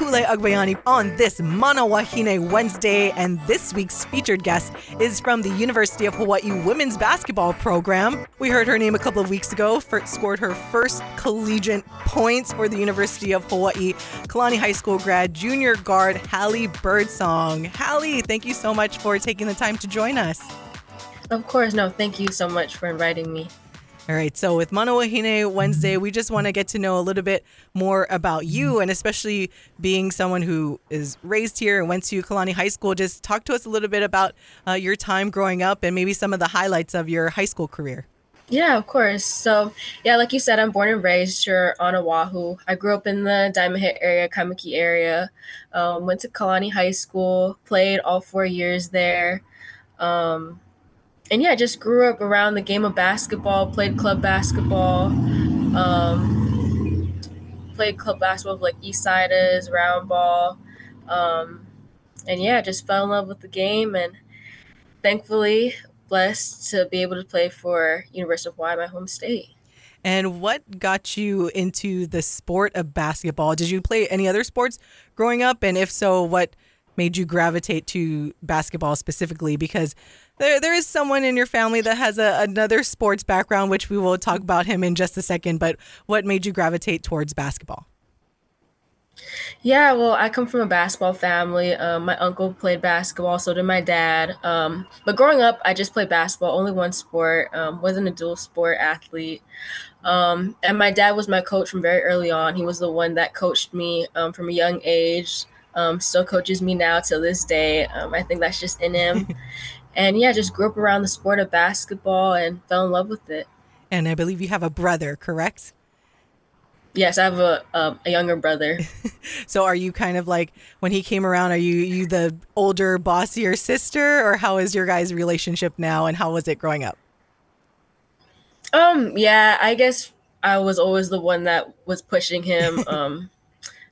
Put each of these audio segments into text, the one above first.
Ku'ulei Agbayani on this Manawahine Wednesday, and this week's featured guest is from the University of Hawaii women's basketball program. We heard her name a couple of weeks ago, for, scored her first collegiate points for the University of Hawaii. Kalani High School grad, junior guard Hallie Birdsong. Hallie, thank you so much for taking the time to join us. Of course, no, thank you so much for inviting me. All right, so with Manawahine Wednesday, we just want to get to know a little bit more about you, and especially being someone who is raised here and went to Kalani High School. Just talk to us a little bit about uh, your time growing up and maybe some of the highlights of your high school career. Yeah, of course. So, yeah, like you said, I'm born and raised here on Oahu. I grew up in the Diamond Head area, Kaimuki area. Um, went to Kalani High School, played all four years there. Um, and yeah, just grew up around the game of basketball, played club basketball, um, played club basketball with like East Siders, round ball. Um, and yeah, just fell in love with the game and thankfully blessed to be able to play for University of Hawaii, my home state. And what got you into the sport of basketball? Did you play any other sports growing up? And if so, what made you gravitate to basketball specifically? Because there there is someone in your family that has a, another sports background, which we will talk about him in just a second. But what made you gravitate towards basketball? Yeah, well, I come from a basketball family. Um, my uncle played basketball, so did my dad. Um, but growing up, I just played basketball, only one sport. Um, wasn't a dual sport athlete. Um, and my dad was my coach from very early on. He was the one that coached me um, from a young age. Um, still coaches me now till this day. I think that's just in him. and yeah, just grew up around the sport of basketball and fell in love with it. And I believe you have a brother, correct? Yes, I have a um, a younger brother. so are you kind of like when he came around? Are you you the older, bossier sister, or how is your guys' relationship now? And how was it growing up? Um, yeah, I guess I was always the one that was pushing him. Um,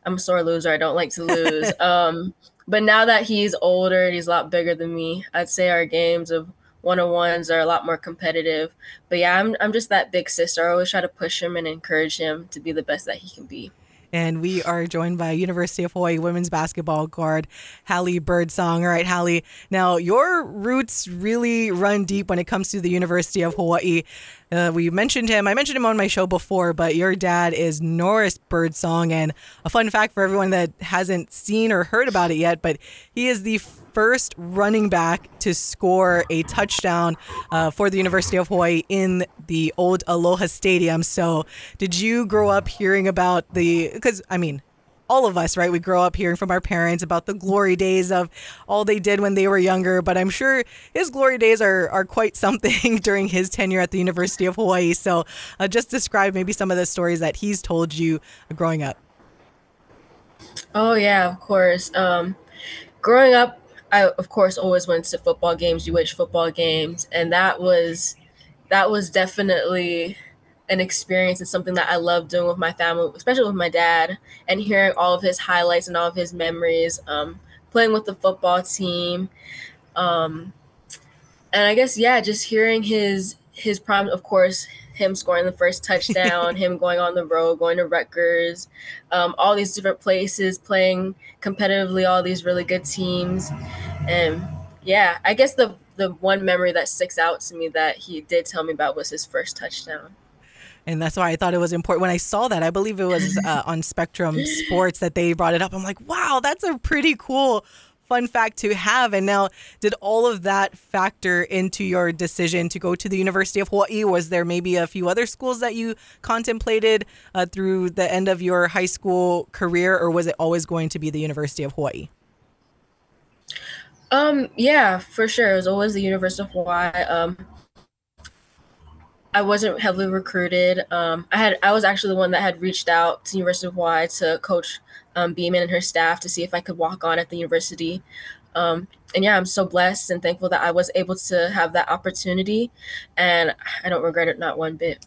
I'm a sore loser. I don't like to lose. um, but now that he's older and he's a lot bigger than me, I'd say our games of one on ones are a lot more competitive. But yeah, I'm I'm just that big sister. I always try to push him and encourage him to be the best that he can be. And we are joined by University of Hawaii women's basketball guard Hallie Birdsong. All right, Hallie. Now your roots really run deep when it comes to the University of Hawaii. Uh, we mentioned him. I mentioned him on my show before, but your dad is Norris Birdsong. And a fun fact for everyone that hasn't seen or heard about it yet, but he is the first running back to score a touchdown uh, for the University of Hawaii in the old Aloha Stadium. So, did you grow up hearing about the? Because I mean, all of us, right? We grow up hearing from our parents about the glory days of all they did when they were younger. But I'm sure his glory days are, are quite something during his tenure at the University of Hawaii. So uh, just describe maybe some of the stories that he's told you growing up. Oh, yeah, of course. Um, growing up, I, of course, always went to football games, UH football games. And that was, that was definitely an experience and something that I love doing with my family, especially with my dad, and hearing all of his highlights and all of his memories, um, playing with the football team. Um, and I guess, yeah, just hearing his his problem, of course, him scoring the first touchdown, him going on the road, going to Rutgers, um, all these different places, playing competitively, all these really good teams. And yeah, I guess the the one memory that sticks out to me that he did tell me about was his first touchdown and that's why I thought it was important. When I saw that, I believe it was uh, on Spectrum Sports that they brought it up. I'm like, wow, that's a pretty cool fun fact to have. And now, did all of that factor into your decision to go to the University of Hawaii? Was there maybe a few other schools that you contemplated uh, through the end of your high school career, or was it always going to be the University of Hawaii? Um, yeah, for sure. It was always the University of Hawaii. Um, I wasn't heavily recruited. Um, I had I was actually the one that had reached out to University of Hawaii to coach um, Beeman and her staff to see if I could walk on at the university. Um, and yeah, I'm so blessed and thankful that I was able to have that opportunity, and I don't regret it not one bit.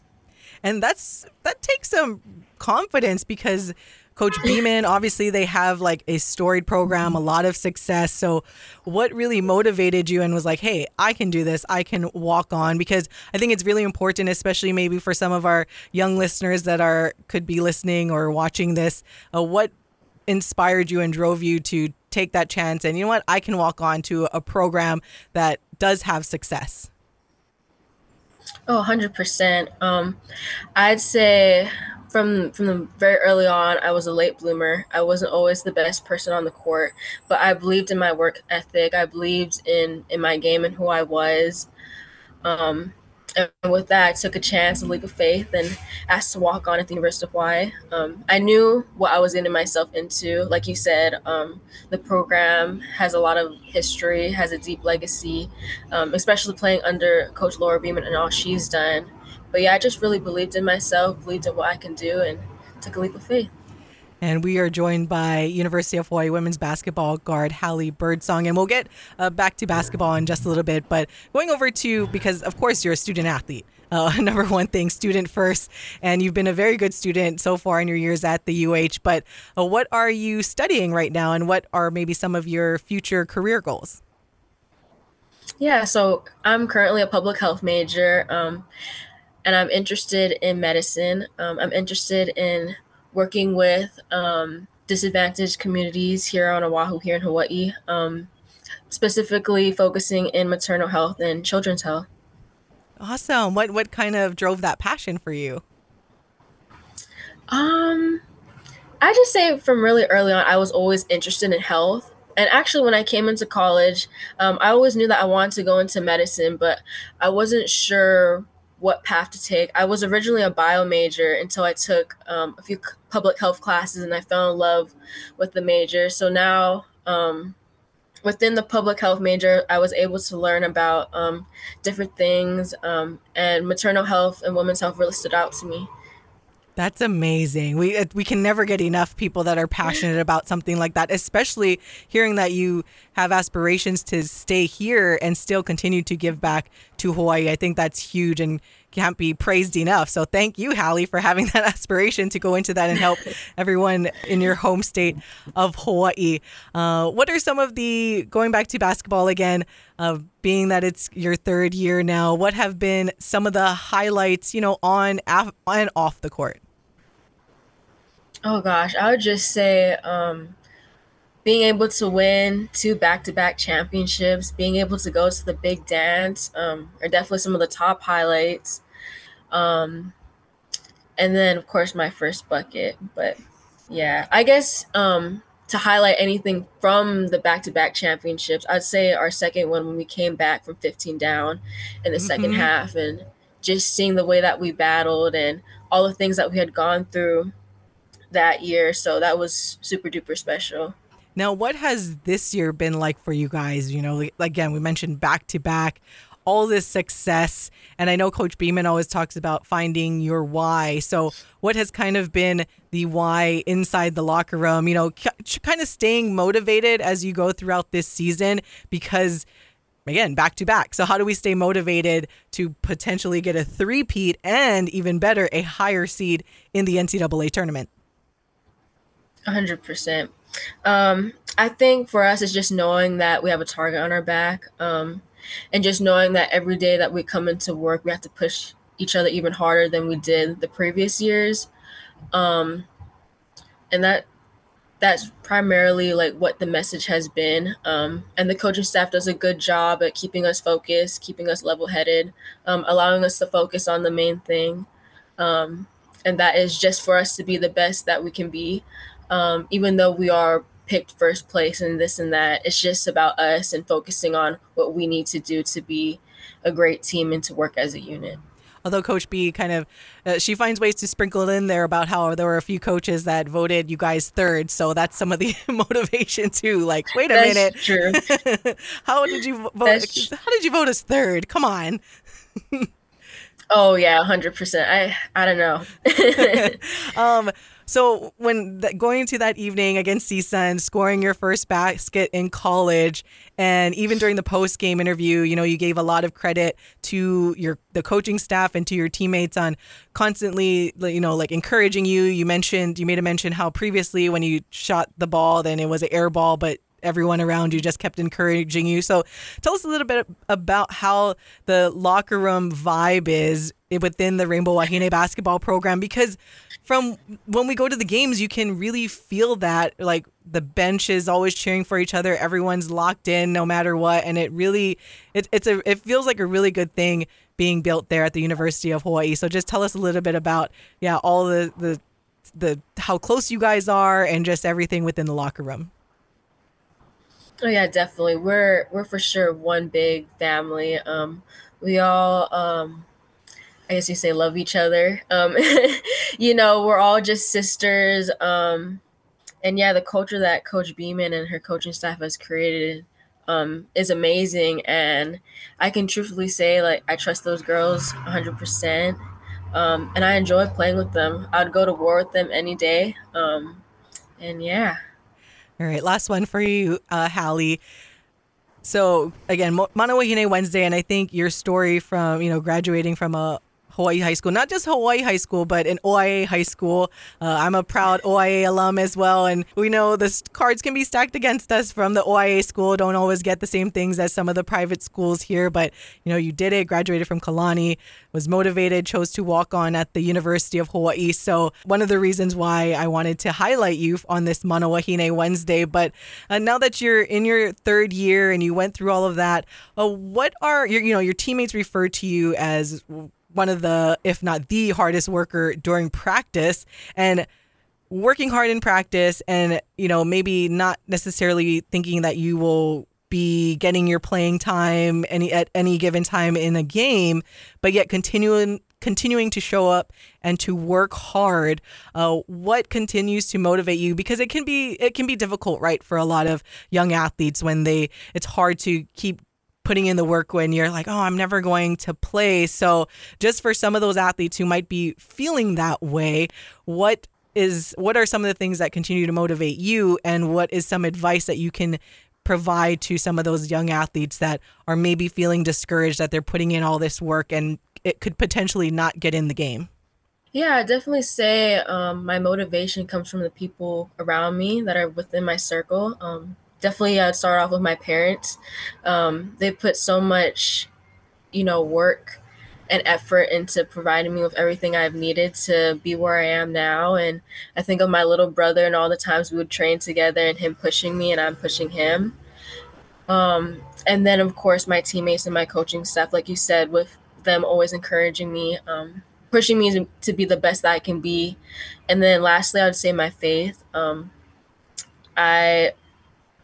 And that's that takes some confidence because Coach Beeman, obviously, they have like a storied program, a lot of success. So, what really motivated you and was like, hey, I can do this, I can walk on? Because I think it's really important, especially maybe for some of our young listeners that are could be listening or watching this. Uh, what inspired you and drove you to take that chance and you know what I can walk on to a program that does have success? Oh, 100%. Um, I'd say from from the very early on, I was a late bloomer. I wasn't always the best person on the court, but I believed in my work ethic. I believed in in my game and who I was. Um, and with that, I took a chance, a leap of faith, and asked to walk on at the University of Hawaii. Um, I knew what I was getting myself into. Like you said, um, the program has a lot of history, has a deep legacy, um, especially playing under Coach Laura Beeman and all she's done. But yeah, I just really believed in myself, believed in what I can do, and took a leap of faith. And we are joined by University of Hawaii women's basketball guard Hallie Birdsong. And we'll get uh, back to basketball in just a little bit. But going over to, because of course you're a student athlete. Uh, number one thing, student first. And you've been a very good student so far in your years at the UH. But uh, what are you studying right now? And what are maybe some of your future career goals? Yeah, so I'm currently a public health major. Um, and I'm interested in medicine. Um, I'm interested in working with um, disadvantaged communities here on Oahu, here in Hawaii, um, specifically focusing in maternal health and children's health. Awesome. What what kind of drove that passion for you? Um, I just say from really early on, I was always interested in health. And actually, when I came into college, um, I always knew that I wanted to go into medicine, but I wasn't sure what path to take. I was originally a bio major until I took um, a few public health classes and I fell in love with the major. So now, um, within the public health major, I was able to learn about um, different things, um, and maternal health and women's health really stood out to me. That's amazing. We uh, we can never get enough people that are passionate about something like that, especially hearing that you have aspirations to stay here and still continue to give back to Hawaii. I think that's huge and can't be praised enough. So thank you, Hallie, for having that aspiration to go into that and help everyone in your home state of Hawaii. Uh, what are some of the going back to basketball again? Uh, being that it's your third year now, what have been some of the highlights, you know, on af- and off the court? Oh gosh, I would just say um, being able to win two back-to-back championships, being able to go to the big dance, um, are definitely some of the top highlights. Um, and then of course my first bucket. But yeah, I guess um, to highlight anything from the back-to-back championships, I'd say our second one when we came back from 15 down in the mm-hmm. second half, and just seeing the way that we battled and all the things that we had gone through that year. So that was super duper special. Now, what has this year been like for you guys? You know, again, we mentioned back to back, all this success. And I know Coach Beeman always talks about finding your why. So, what has kind of been the why inside the locker room? You know, kind of staying motivated as you go throughout this season because again, back to back. So, how do we stay motivated to potentially get a three-peat and even better, a higher seed in the NCAA tournament? 100%. Um, I think for us, it's just knowing that we have a target on our back, um, and just knowing that every day that we come into work, we have to push each other even harder than we did the previous years, um, and that that's primarily like what the message has been. Um, and the coaching staff does a good job at keeping us focused, keeping us level-headed, um, allowing us to focus on the main thing, um, and that is just for us to be the best that we can be um, even though we are picked first place and this and that, it's just about us and focusing on what we need to do to be a great team and to work as a unit. Although Coach B kind of, uh, she finds ways to sprinkle it in there about how there were a few coaches that voted you guys third, so that's some of the motivation too. Like, wait a that's minute, true. how did you vote? How did you vote as third? Come on. oh yeah, hundred percent. I I don't know. um, so when the, going to that evening against CSUN, scoring your first basket in college, and even during the post game interview, you know, you gave a lot of credit to your the coaching staff and to your teammates on constantly, you know, like encouraging you. You mentioned you made a mention how previously when you shot the ball, then it was an air ball, but everyone around you just kept encouraging you. So tell us a little bit about how the locker room vibe is within the Rainbow Wahine basketball program because from when we go to the games, you can really feel that like the bench is always cheering for each other. Everyone's locked in no matter what. And it really, it, it's a, it feels like a really good thing being built there at the University of Hawaii. So just tell us a little bit about, yeah, all the, the, the, how close you guys are and just everything within the locker room. Oh yeah, definitely. We're, we're for sure one big family. Um, we all, um, I guess you say love each other. Um, you know, we're all just sisters. Um, and yeah, the culture that Coach Beeman and her coaching staff has created um, is amazing. And I can truthfully say, like, I trust those girls 100%. Um, and I enjoy playing with them. I'd go to war with them any day. Um, and yeah. All right, last one for you, uh, Hallie. So again, Mana Wahine Wednesday, and I think your story from you know graduating from a Hawaii High School, not just Hawaii High School, but in OIA High School. Uh, I'm a proud OIA alum as well, and we know the cards can be stacked against us from the OIA school. Don't always get the same things as some of the private schools here, but you know you did it. Graduated from Kalani, was motivated, chose to walk on at the University of Hawaii. So one of the reasons why I wanted to highlight you on this Mana Wahine Wednesday. But uh, now that you're in your third year and you went through all of that, uh, what are your you know your teammates refer to you as one of the, if not the hardest worker during practice. And working hard in practice and, you know, maybe not necessarily thinking that you will be getting your playing time any at any given time in a game, but yet continuing continuing to show up and to work hard uh, what continues to motivate you because it can be it can be difficult right for a lot of young athletes when they it's hard to keep putting in the work when you're like, oh, I'm never going to play. So, just for some of those athletes who might be feeling that way, what is what are some of the things that continue to motivate you and what is some advice that you can provide to some of those young athletes that are maybe feeling discouraged that they're putting in all this work and it could potentially not get in the game? Yeah, I definitely say um, my motivation comes from the people around me that are within my circle. Um, definitely I'd start off with my parents. Um, they put so much, you know, work and effort into providing me with everything I've needed to be where I am now. And I think of my little brother and all the times we would train together and him pushing me and I'm pushing him. Um, and then of course my teammates and my coaching staff, like you said, with them always encouraging me, um, pushing me to, be the best that I can be. And then lastly, I would say my faith. Um, I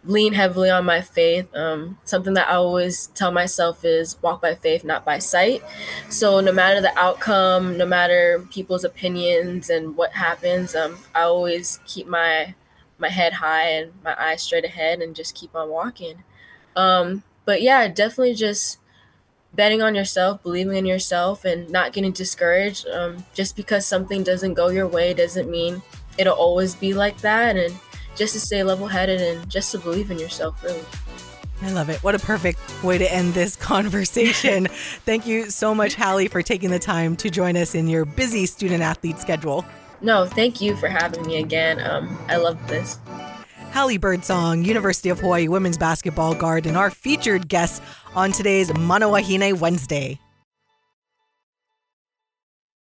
lean heavily on my faith. Um, something that I always tell myself is walk by faith, not by sight. So no matter the outcome, no matter people's opinions and what happens, um, I always keep my my head high and my eyes straight ahead and just keep on walking. Um, but yeah, definitely just betting on yourself, believing in yourself, and not getting discouraged. Um, just because something doesn't go your way doesn't mean it'll always be like that. And just to stay level headed and just to believe in yourself, really. I love it. What a perfect way to end this conversation. Thank you so much, Hallie, for taking the time to join us in your busy student athlete schedule. No, thank you for having me again. Um, I love this. Hallie Birdsong, University of Hawaii women's basketball guard, and our featured guest on today's Mana Wahine Wednesday.